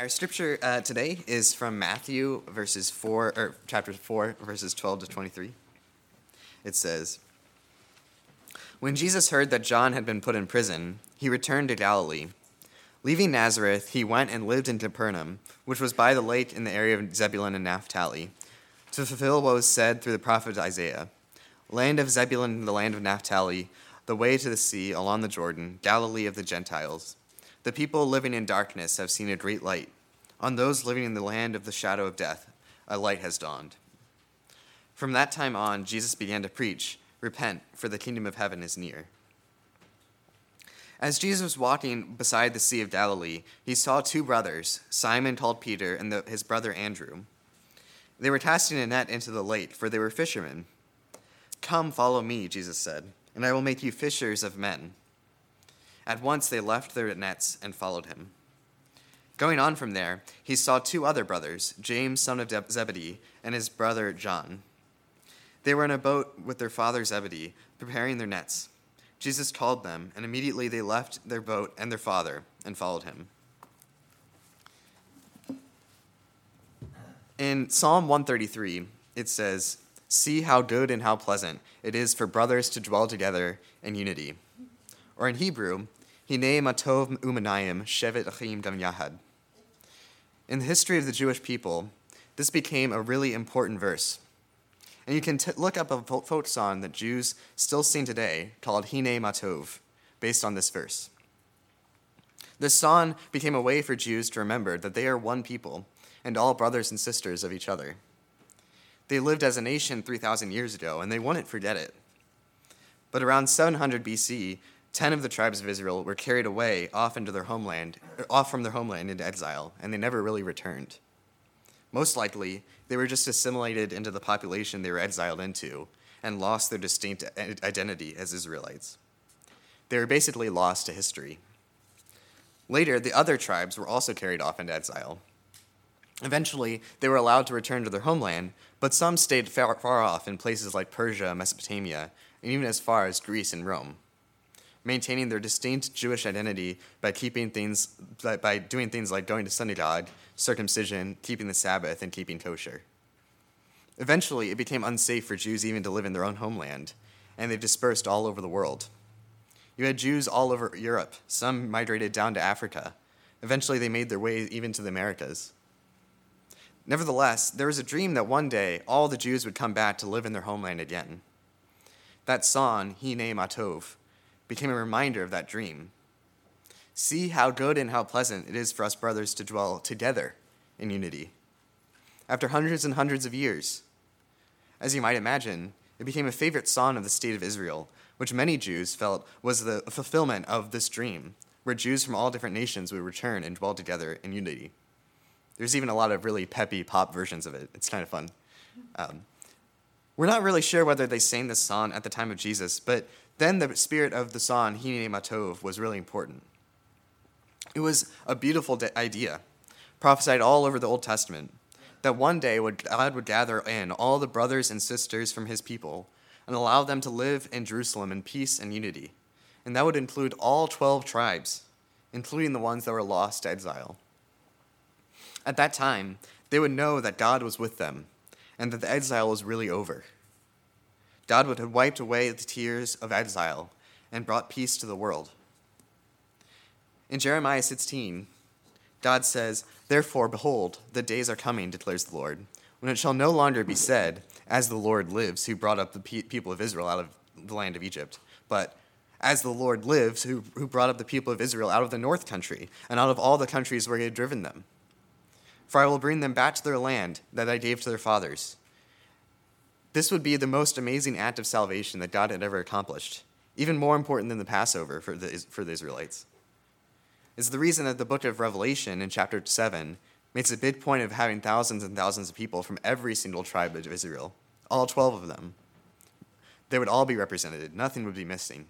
Our scripture uh, today is from Matthew, verses four or chapter four, verses twelve to twenty-three. It says, "When Jesus heard that John had been put in prison, he returned to Galilee. Leaving Nazareth, he went and lived in Capernaum, which was by the lake in the area of Zebulun and Naphtali, to fulfill what was said through the prophet Isaiah: Land of Zebulun and the land of Naphtali, the way to the sea along the Jordan, Galilee of the Gentiles." The people living in darkness have seen a great light. On those living in the land of the shadow of death, a light has dawned. From that time on, Jesus began to preach Repent, for the kingdom of heaven is near. As Jesus was walking beside the Sea of Galilee, he saw two brothers, Simon called Peter and the, his brother Andrew. They were casting a net into the lake, for they were fishermen. Come, follow me, Jesus said, and I will make you fishers of men. At once they left their nets and followed him. Going on from there, he saw two other brothers, James, son of Zebedee, and his brother John. They were in a boat with their father Zebedee, preparing their nets. Jesus called them, and immediately they left their boat and their father and followed him. In Psalm 133, it says, See how good and how pleasant it is for brothers to dwell together in unity. Or in Hebrew, Hine matov umanayim shevet achim gam yahad. In the history of the Jewish people, this became a really important verse. And you can t- look up a folk song that Jews still sing today called Hine Matov, based on this verse. This song became a way for Jews to remember that they are one people and all brothers and sisters of each other. They lived as a nation 3,000 years ago, and they wouldn't forget it. But around 700 BC, Ten of the tribes of Israel were carried away off into their homeland, off from their homeland into exile, and they never really returned. Most likely, they were just assimilated into the population they were exiled into and lost their distinct identity as Israelites. They were basically lost to history. Later, the other tribes were also carried off into exile. Eventually, they were allowed to return to their homeland, but some stayed far, far off in places like Persia, Mesopotamia, and even as far as Greece and Rome maintaining their distinct Jewish identity by keeping things by doing things like going to synagogue, circumcision, keeping the Sabbath, and keeping kosher. Eventually, it became unsafe for Jews even to live in their own homeland, and they dispersed all over the world. You had Jews all over Europe. Some migrated down to Africa. Eventually, they made their way even to the Americas. Nevertheless, there was a dream that one day all the Jews would come back to live in their homeland again. That song, Hine Matov, became a reminder of that dream. See how good and how pleasant it is for us brothers to dwell together in unity. After hundreds and hundreds of years, as you might imagine, it became a favorite song of the state of Israel, which many Jews felt was the fulfillment of this dream, where Jews from all different nations would return and dwell together in unity. There's even a lot of really peppy pop versions of it. It's kind of fun. Um, we're not really sure whether they sang this song at the time of Jesus, but then the spirit of the song Hine Matov was really important. It was a beautiful idea, prophesied all over the Old Testament, that one day God would gather in all the brothers and sisters from his people and allow them to live in Jerusalem in peace and unity. And that would include all 12 tribes, including the ones that were lost to exile. At that time, they would know that God was with them and that the exile was really over. God would have wiped away the tears of exile and brought peace to the world. In Jeremiah 16, God says, Therefore, behold, the days are coming, declares the Lord, when it shall no longer be said, As the Lord lives, who brought up the pe- people of Israel out of the land of Egypt, but as the Lord lives, who, who brought up the people of Israel out of the north country and out of all the countries where he had driven them. For I will bring them back to their land that I gave to their fathers this would be the most amazing act of salvation that God had ever accomplished, even more important than the Passover for the, for the Israelites. It's the reason that the book of Revelation in chapter 7 makes a big point of having thousands and thousands of people from every single tribe of Israel, all 12 of them. They would all be represented, nothing would be missing.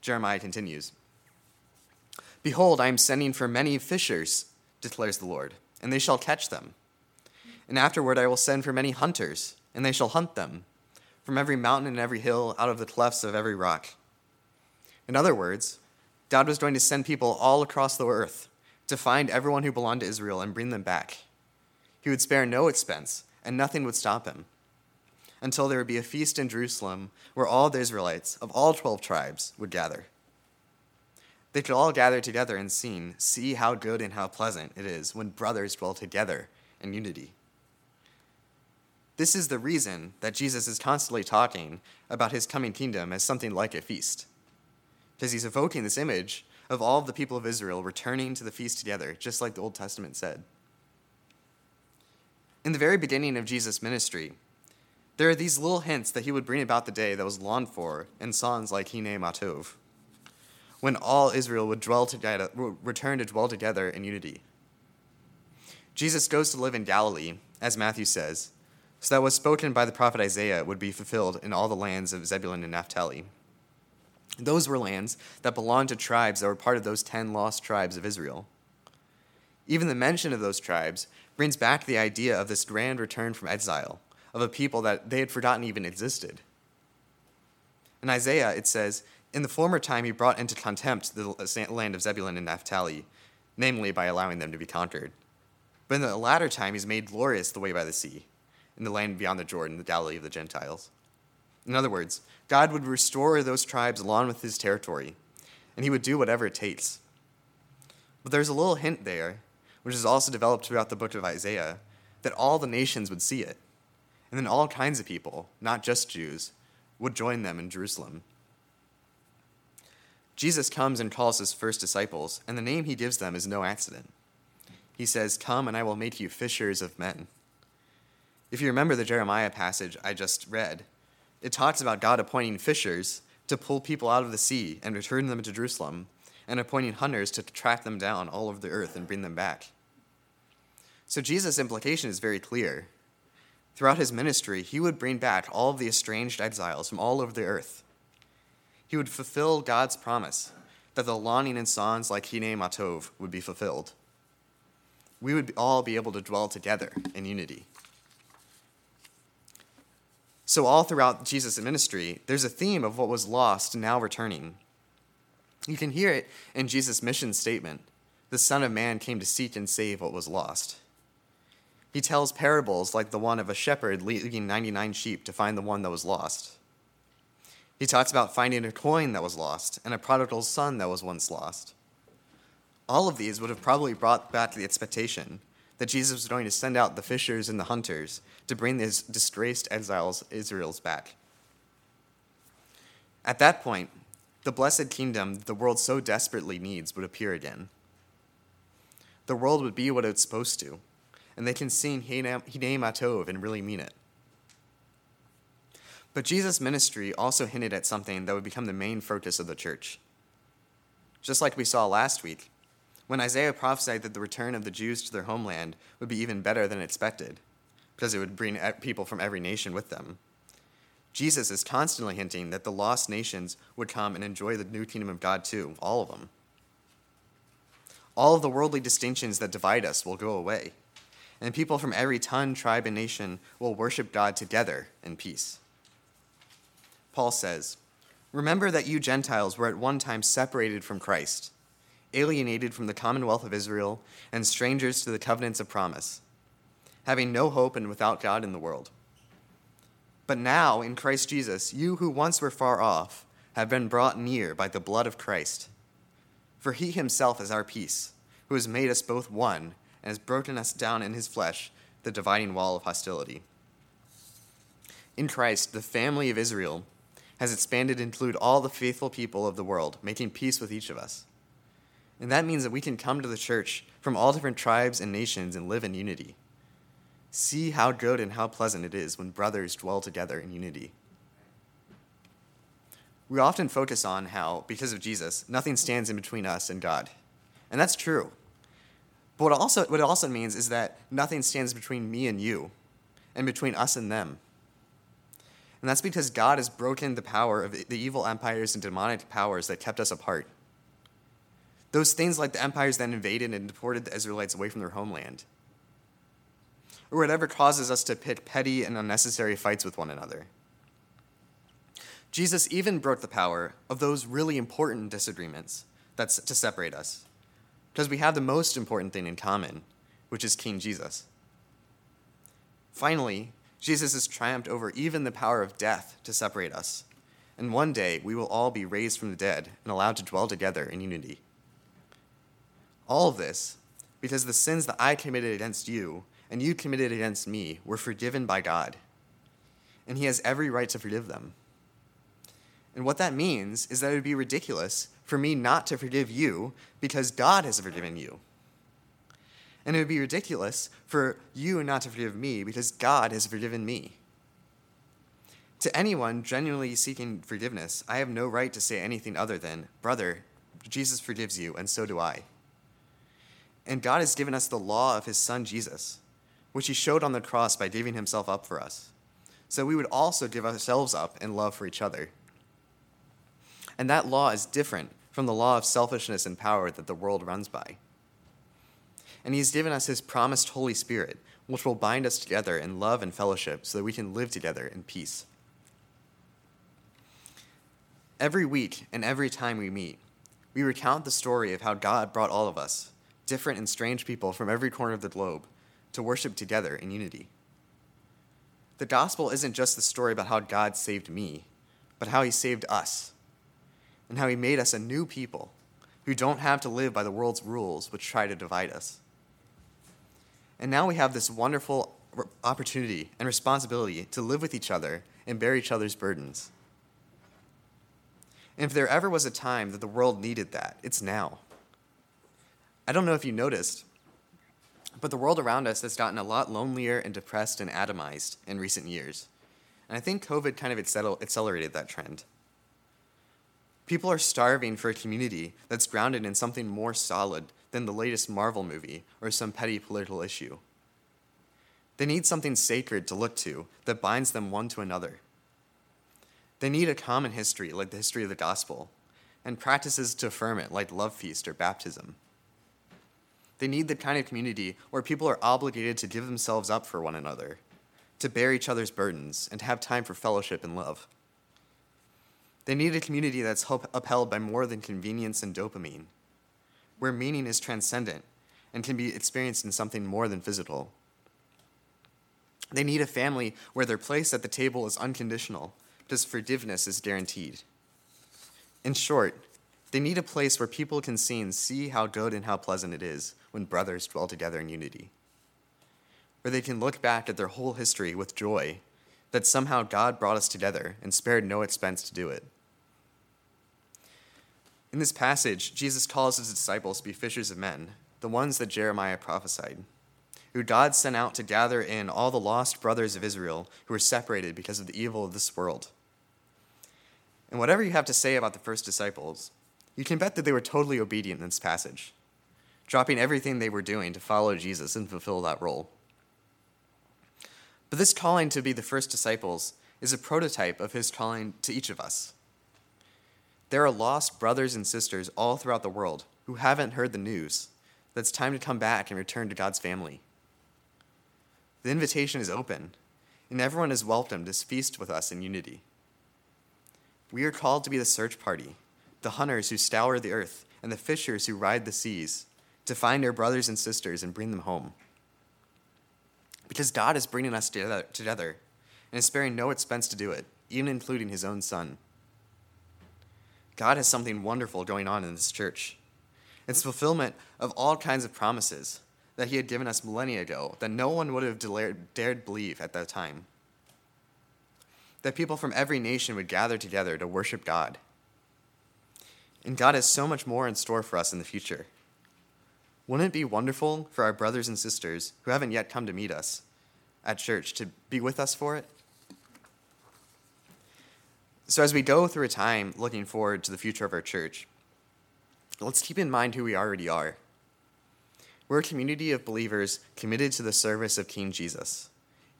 Jeremiah continues Behold, I am sending for many fishers, declares the Lord, and they shall catch them. And afterward I will send for many hunters and they shall hunt them from every mountain and every hill, out of the clefts of every rock. In other words, God was going to send people all across the earth to find everyone who belonged to Israel and bring them back. He would spare no expense, and nothing would stop him until there would be a feast in Jerusalem where all the Israelites of all 12 tribes would gather. They could all gather together and sing, See how good and how pleasant it is when brothers dwell together in unity. This is the reason that Jesus is constantly talking about his coming kingdom as something like a feast. Because he's evoking this image of all of the people of Israel returning to the feast together, just like the Old Testament said. In the very beginning of Jesus' ministry, there are these little hints that he would bring about the day that was longed for in songs like Hine Matov, when all Israel would dwell together, return to dwell together in unity. Jesus goes to live in Galilee, as Matthew says, so that was spoken by the prophet Isaiah would be fulfilled in all the lands of Zebulun and Naphtali. Those were lands that belonged to tribes that were part of those ten lost tribes of Israel. Even the mention of those tribes brings back the idea of this grand return from exile, of a people that they had forgotten even existed. In Isaiah, it says, In the former time he brought into contempt the uh, land of Zebulun and Naphtali, namely by allowing them to be conquered. But in the latter time he's made glorious the way by the sea, in the land beyond the Jordan, the Galilee of the Gentiles. In other words, God would restore those tribes along with his territory, and he would do whatever it takes. But there's a little hint there, which is also developed throughout the book of Isaiah, that all the nations would see it. And then all kinds of people, not just Jews, would join them in Jerusalem. Jesus comes and calls his first disciples, and the name he gives them is no accident. He says, Come and I will make you fishers of men. If you remember the Jeremiah passage I just read, it talks about God appointing fishers to pull people out of the sea and return them to Jerusalem, and appointing hunters to track them down all over the earth and bring them back. So Jesus' implication is very clear. Throughout his ministry, he would bring back all of the estranged exiles from all over the earth. He would fulfill God's promise that the longing in songs like Hine Matov would be fulfilled. We would all be able to dwell together in unity. So, all throughout Jesus' ministry, there's a theme of what was lost now returning. You can hear it in Jesus' mission statement the Son of Man came to seek and save what was lost. He tells parables like the one of a shepherd leading 99 sheep to find the one that was lost. He talks about finding a coin that was lost and a prodigal son that was once lost. All of these would have probably brought back the expectation that Jesus was going to send out the fishers and the hunters to bring these disgraced exiles, Israel's back. At that point, the blessed kingdom the world so desperately needs would appear again. The world would be what it's supposed to, and they can sing Hine Matov and really mean it. But Jesus' ministry also hinted at something that would become the main focus of the church. Just like we saw last week, when Isaiah prophesied that the return of the Jews to their homeland would be even better than expected, because it would bring people from every nation with them. Jesus is constantly hinting that the lost nations would come and enjoy the new kingdom of God too, all of them. All of the worldly distinctions that divide us will go away, and people from every tongue, tribe, and nation will worship God together in peace. Paul says, Remember that you Gentiles were at one time separated from Christ alienated from the commonwealth of Israel, and strangers to the covenants of promise, having no hope and without God in the world. But now, in Christ Jesus, you who once were far off have been brought near by the blood of Christ. For he himself is our peace, who has made us both one and has broken us down in his flesh the dividing wall of hostility. In Christ, the family of Israel has expanded to include all the faithful people of the world, making peace with each of us. And that means that we can come to the church from all different tribes and nations and live in unity. See how good and how pleasant it is when brothers dwell together in unity. We often focus on how, because of Jesus, nothing stands in between us and God. And that's true. But what, also, what it also means is that nothing stands between me and you, and between us and them. And that's because God has broken the power of the evil empires and demonic powers that kept us apart. Those things like the empires that invaded and deported the Israelites away from their homeland. Or whatever causes us to pick petty and unnecessary fights with one another. Jesus even broke the power of those really important disagreements that's to separate us. because we have the most important thing in common, which is King Jesus. Finally, Jesus has triumphed over even the power of death to separate us. And one day we will all be raised from the dead and allowed to dwell together in unity. All of this because the sins that I committed against you and you committed against me were forgiven by God. And He has every right to forgive them. And what that means is that it would be ridiculous for me not to forgive you because God has forgiven you. And it would be ridiculous for you not to forgive me because God has forgiven me. To anyone genuinely seeking forgiveness, I have no right to say anything other than, Brother, Jesus forgives you, and so do I. And God has given us the law of his Son Jesus, which he showed on the cross by giving himself up for us. So we would also give ourselves up in love for each other. And that law is different from the law of selfishness and power that the world runs by. And he's given us his promised Holy Spirit, which will bind us together in love and fellowship so that we can live together in peace. Every week and every time we meet, we recount the story of how God brought all of us, different and strange people from every corner of the globe, to worship together in unity. The gospel isn't just the story about how God saved me, but how he saved us, and how he made us a new people who don't have to live by the world's rules which try to divide us. And now we have this wonderful opportunity and responsibility to live with each other and bear each other's burdens. And if there ever was a time that the world needed that, it's now. I don't know if you noticed, but the world around us has gotten a lot lonelier and depressed and atomized in recent years. And I think COVID kind of accelerated that trend. People are starving for a community that's grounded in something more solid than the latest Marvel movie or some petty political issue. They need something sacred to look to that binds them one to another. They need a common history, like the history of the gospel, and practices to affirm it, like love feast or baptism. They need the kind of community where people are obligated to give themselves up for one another, to bear each other's burdens, and have time for fellowship and love. They need a community that's upheld by more than convenience and dopamine, where meaning is transcendent and can be experienced in something more than physical. They need a family where their place at the table is unconditional because forgiveness is guaranteed. In short, they need a place where people can see and see how good and how pleasant it is when brothers dwell together in unity. Where they can look back at their whole history with joy that somehow God brought us together and spared no expense to do it. In this passage, Jesus calls his disciples to be fishers of men, the ones that Jeremiah prophesied, who God sent out to gather in all the lost brothers of Israel who were separated because of the evil of this world. And whatever you have to say about the first disciples, you can bet that they were totally obedient in this passage, dropping everything they were doing to follow Jesus and fulfill that role. But this calling to be the first disciples is a prototype of his calling to each of us. There are lost brothers and sisters all throughout the world who haven't heard the news that it's time to come back and return to God's family. The invitation is open, and everyone is welcome to feast with us in unity. We are called to be the search party, the hunters who scour the earth, and the fishers who ride the seas, to find our brothers and sisters and bring them home. Because God is bringing us together and is sparing no expense to do it, even including his own son. God has something wonderful going on in this church. It's fulfillment of all kinds of promises that he had given us millennia ago that no one would have dared believe at that time that people from every nation would gather together to worship God. And God has so much more in store for us in the future. Wouldn't it be wonderful for our brothers and sisters who haven't yet come to meet us at church to be with us for it? So, as we go through a time looking forward to the future of our church, let's keep in mind who we already are. We're a community of believers committed to the service of King Jesus,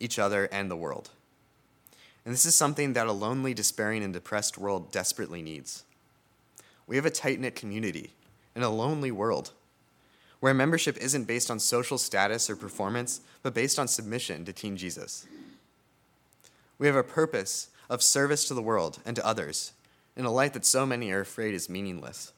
each other, and the world. And this is something that a lonely, despairing, and depressed world desperately needs. We have a tight knit community in a lonely world where membership isn't based on social status or performance, but based on submission to King Jesus. We have a purpose of service to the world and to others in a light that so many are afraid is meaningless.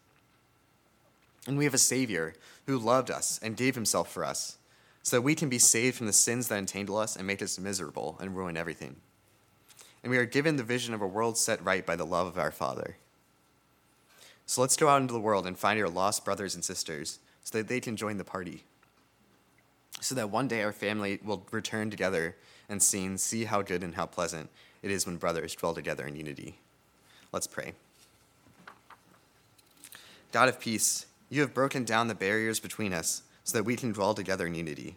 And we have a Savior who loved us and gave himself for us, so that we can be saved from the sins that entangle us and make us miserable and ruin everything. And we are given the vision of a world set right by the love of our Father. So let's go out into the world and find our lost brothers and sisters so that they can join the party. So that one day our family will return together and sing, See how good and how pleasant it is when brothers dwell together in unity. Let's pray. God of peace, you have broken down the barriers between us so that we can dwell together in unity.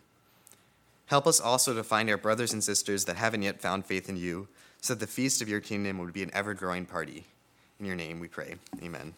Help us also to find our brothers and sisters that haven't yet found faith in you, so that the feast of your kingdom would be an ever growing party. In your name we pray. Amen.